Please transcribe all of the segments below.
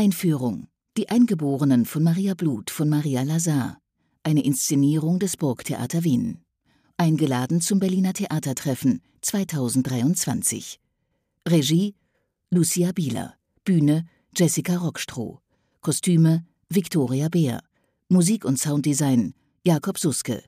Einführung Die Eingeborenen von Maria Blut von Maria Lazar. Eine Inszenierung des Burgtheater Wien. Eingeladen zum Berliner Theatertreffen 2023. Regie Lucia Bieler. Bühne Jessica Rockstroh. Kostüme Viktoria Beer. Musik und Sounddesign Jakob Suske.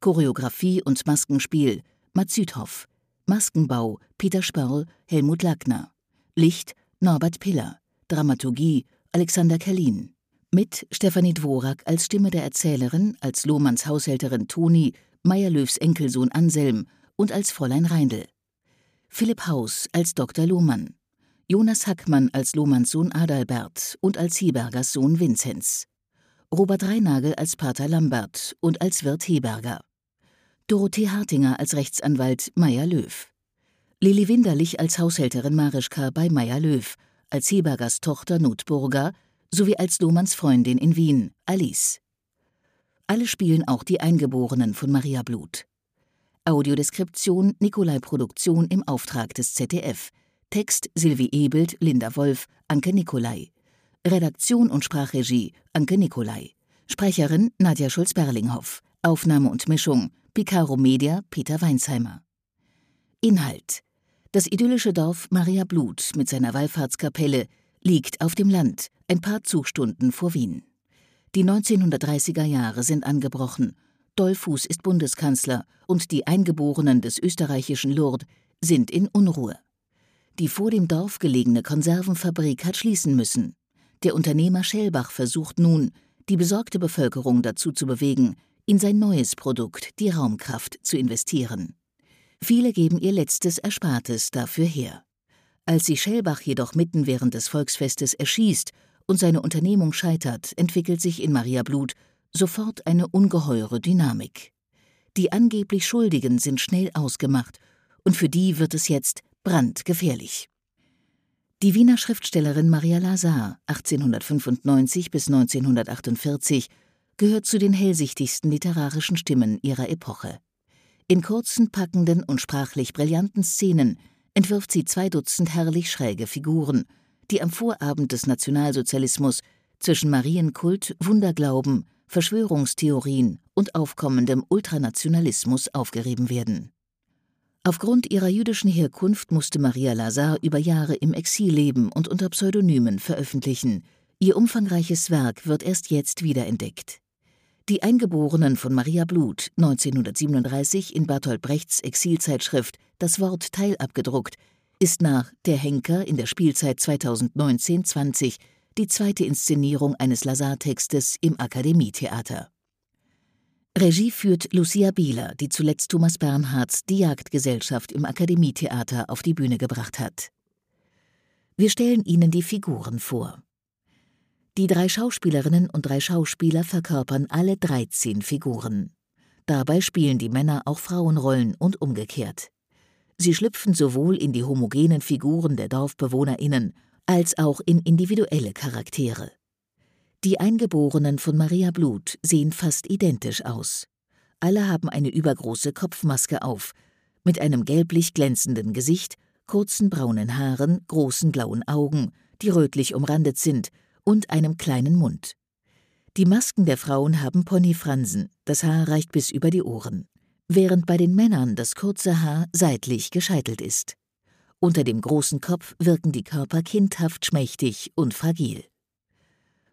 Choreografie und Maskenspiel Mats Südhoff. Maskenbau Peter Spörl, Helmut Lackner. Licht Norbert Piller. Dramaturgie Alexander Kerlin. Mit Stefanie Dvorak als Stimme der Erzählerin, als Lohmanns Haushälterin Toni, Meyerlöws Enkelsohn Anselm und als Fräulein Reindl. Philipp Haus als Dr. Lohmann. Jonas Hackmann als Lohmanns Sohn Adalbert und als Hebergers Sohn Vinzenz. Robert Reinagel als Pater Lambert und als Wirt Heberger. Dorothee Hartinger als Rechtsanwalt Meier Löw. Lili Winderlich als Haushälterin Marischka bei Meier Löw, als Hebergers Tochter Notburger sowie als Lohmanns Freundin in Wien, Alice. Alle spielen auch die Eingeborenen von Maria Blut. Audiodeskription Nikolai Produktion im Auftrag des ZDF. Text Silvi Ebelt, Linda Wolf, Anke Nikolai. Redaktion und Sprachregie Anke Nikolai. Sprecherin Nadja Schulz-Berlinghoff. Aufnahme und Mischung Picaro Media Peter Weinsheimer. Inhalt Das idyllische Dorf Maria Blut mit seiner Wallfahrtskapelle liegt auf dem Land, ein paar Zugstunden vor Wien. Die 1930er Jahre sind angebrochen. Dollfuß ist Bundeskanzler und die Eingeborenen des österreichischen Lourdes sind in Unruhe. Die vor dem Dorf gelegene Konservenfabrik hat schließen müssen. Der Unternehmer Schellbach versucht nun, die besorgte Bevölkerung dazu zu bewegen, in sein neues Produkt, die Raumkraft, zu investieren. Viele geben ihr letztes Erspartes dafür her. Als sich Schellbach jedoch mitten während des Volksfestes erschießt und seine Unternehmung scheitert, entwickelt sich in Maria Blut sofort eine ungeheure Dynamik. Die angeblich Schuldigen sind schnell ausgemacht, und für die wird es jetzt brandgefährlich. Die Wiener Schriftstellerin Maria Lazar, 1895 bis 1948, gehört zu den hellsichtigsten literarischen Stimmen ihrer Epoche. In kurzen, packenden und sprachlich brillanten Szenen entwirft sie zwei Dutzend herrlich schräge Figuren, die am Vorabend des Nationalsozialismus zwischen Marienkult, Wunderglauben, Verschwörungstheorien und aufkommendem Ultranationalismus aufgerieben werden. Aufgrund ihrer jüdischen Herkunft musste Maria Lazar über Jahre im Exil leben und unter Pseudonymen veröffentlichen. Ihr umfangreiches Werk wird erst jetzt wiederentdeckt. Die Eingeborenen von Maria Blut, 1937 in Bertolt Brechts Exilzeitschrift Das Wort Teil abgedruckt, ist nach Der Henker in der Spielzeit 2019-20 die zweite Inszenierung eines Lazar-Textes im Akademietheater. Regie führt Lucia Bieler, die zuletzt Thomas Bernhards Die Jagdgesellschaft im Akademietheater auf die Bühne gebracht hat. Wir stellen Ihnen die Figuren vor. Die drei Schauspielerinnen und drei Schauspieler verkörpern alle 13 Figuren. Dabei spielen die Männer auch Frauenrollen und umgekehrt. Sie schlüpfen sowohl in die homogenen Figuren der DorfbewohnerInnen als auch in individuelle Charaktere. Die Eingeborenen von Maria Blut sehen fast identisch aus. Alle haben eine übergroße Kopfmaske auf, mit einem gelblich glänzenden Gesicht, kurzen braunen Haaren, großen blauen Augen, die rötlich umrandet sind und einem kleinen Mund. Die Masken der Frauen haben Ponyfransen, das Haar reicht bis über die Ohren, während bei den Männern das kurze Haar seitlich gescheitelt ist. Unter dem großen Kopf wirken die Körper kindhaft schmächtig und fragil.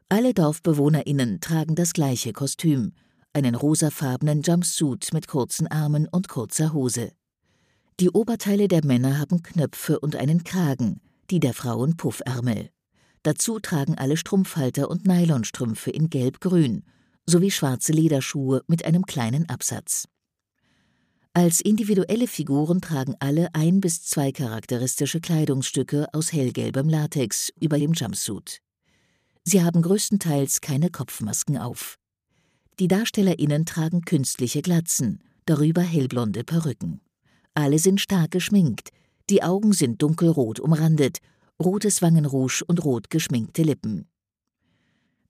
Alle DorfbewohnerInnen tragen das gleiche Kostüm, einen rosafarbenen Jumpsuit mit kurzen Armen und kurzer Hose. Die Oberteile der Männer haben Knöpfe und einen Kragen, die der Frauen Puffärmel. Dazu tragen alle Strumpfhalter und Nylonstrümpfe in gelb-grün sowie schwarze Lederschuhe mit einem kleinen Absatz. Als individuelle Figuren tragen alle ein bis zwei charakteristische Kleidungsstücke aus hellgelbem Latex über dem Jumpsuit. Sie haben größtenteils keine Kopfmasken auf. Die DarstellerInnen tragen künstliche Glatzen, darüber hellblonde Perücken. Alle sind stark geschminkt, die Augen sind dunkelrot umrandet rotes Wangenrouge und rot geschminkte Lippen.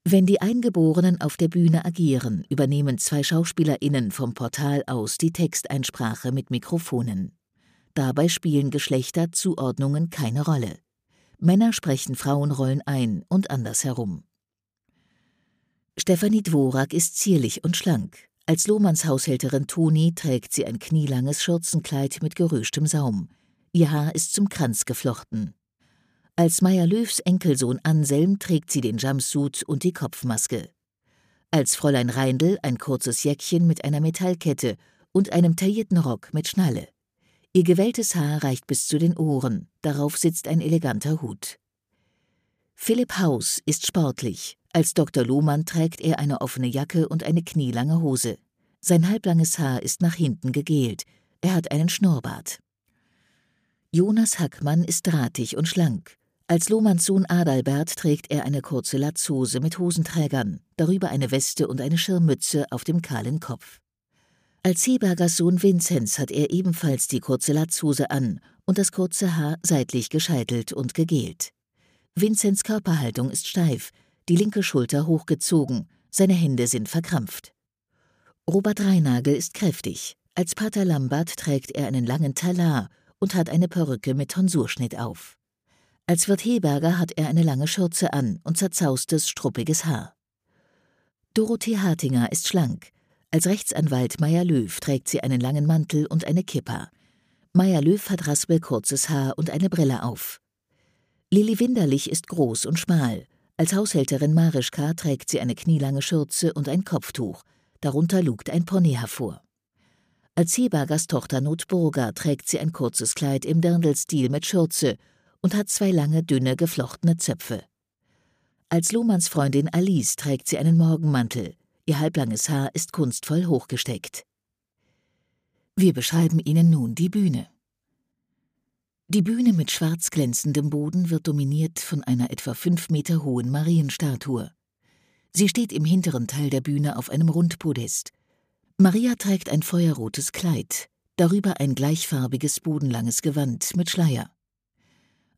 Wenn die Eingeborenen auf der Bühne agieren, übernehmen zwei SchauspielerInnen vom Portal aus die Texteinsprache mit Mikrofonen. Dabei spielen Geschlechterzuordnungen keine Rolle. Männer sprechen Frauenrollen ein und andersherum. Stefanie Dvorak ist zierlich und schlank. Als Lohmanns Haushälterin Toni trägt sie ein knielanges Schürzenkleid mit geröschtem Saum. Ihr Haar ist zum Kranz geflochten. Als Meier Löws Enkelsohn Anselm trägt sie den Jumpsuit und die Kopfmaske. Als Fräulein Reindl ein kurzes Jäckchen mit einer Metallkette und einem taillierten Rock mit Schnalle. Ihr gewelltes Haar reicht bis zu den Ohren, darauf sitzt ein eleganter Hut. Philipp Haus ist sportlich. Als Dr. Lohmann trägt er eine offene Jacke und eine knielange Hose. Sein halblanges Haar ist nach hinten gegelt. Er hat einen Schnurrbart. Jonas Hackmann ist drahtig und schlank. Als Lohmanns Sohn Adalbert trägt er eine kurze Latzhose mit Hosenträgern, darüber eine Weste und eine Schirmmütze auf dem kahlen Kopf. Als Hebergers Sohn Vinzenz hat er ebenfalls die kurze Latzhose an und das kurze Haar seitlich gescheitelt und gegelt. Vinzenz Körperhaltung ist steif, die linke Schulter hochgezogen, seine Hände sind verkrampft. Robert Reinagel ist kräftig. Als Pater Lambert trägt er einen langen Talar und hat eine Perücke mit Tonsurschnitt auf. Als Wirt Heberger hat er eine lange Schürze an und zerzaustes, struppiges Haar. Dorothee Hartinger ist schlank. Als Rechtsanwalt Meier Löw trägt sie einen langen Mantel und eine Kippa. Meier Löw hat raspelkurzes Haar und eine Brille auf. Lilli Winderlich ist groß und schmal. Als Haushälterin Marischka trägt sie eine knielange Schürze und ein Kopftuch. Darunter lugt ein Pony hervor. Als Hebergers Tochter Notburger trägt sie ein kurzes Kleid im Dirndl-Stil mit Schürze und hat zwei lange, dünne, geflochtene Zöpfe. Als Lohmanns Freundin Alice trägt sie einen Morgenmantel. Ihr halblanges Haar ist kunstvoll hochgesteckt. Wir beschreiben Ihnen nun die Bühne. Die Bühne mit schwarz glänzendem Boden wird dominiert von einer etwa fünf Meter hohen Marienstatue. Sie steht im hinteren Teil der Bühne auf einem Rundpodest. Maria trägt ein feuerrotes Kleid, darüber ein gleichfarbiges bodenlanges Gewand mit Schleier.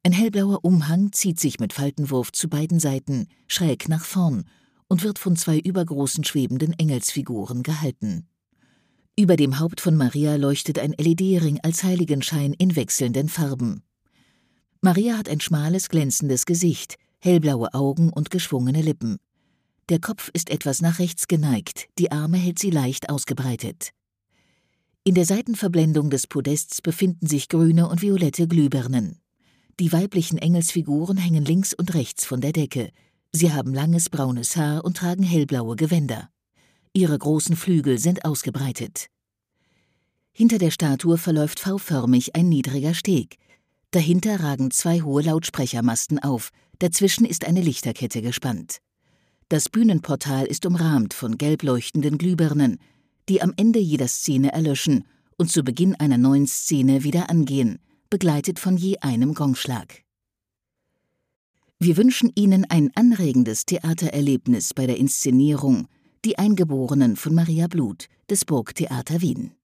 Ein hellblauer Umhang zieht sich mit Faltenwurf zu beiden Seiten schräg nach vorn und wird von zwei übergroßen schwebenden Engelsfiguren gehalten. Über dem Haupt von Maria leuchtet ein LED-Ring als Heiligenschein in wechselnden Farben. Maria hat ein schmales, glänzendes Gesicht, hellblaue Augen und geschwungene Lippen. Der Kopf ist etwas nach rechts geneigt, die Arme hält sie leicht ausgebreitet. In der Seitenverblendung des Podests befinden sich grüne und violette Glühbirnen. Die weiblichen Engelsfiguren hängen links und rechts von der Decke. Sie haben langes braunes Haar und tragen hellblaue Gewänder. Ihre großen Flügel sind ausgebreitet. Hinter der Statue verläuft V-förmig ein niedriger Steg. Dahinter ragen zwei hohe Lautsprechermasten auf, dazwischen ist eine Lichterkette gespannt. Das Bühnenportal ist umrahmt von gelb leuchtenden Glühbirnen, die am Ende jeder Szene erlöschen und zu Beginn einer neuen Szene wieder angehen, begleitet von je einem Gongschlag. Wir wünschen Ihnen ein anregendes Theatererlebnis bei der Inszenierung Die Eingeborenen von Maria Blut des Burgtheater Wien.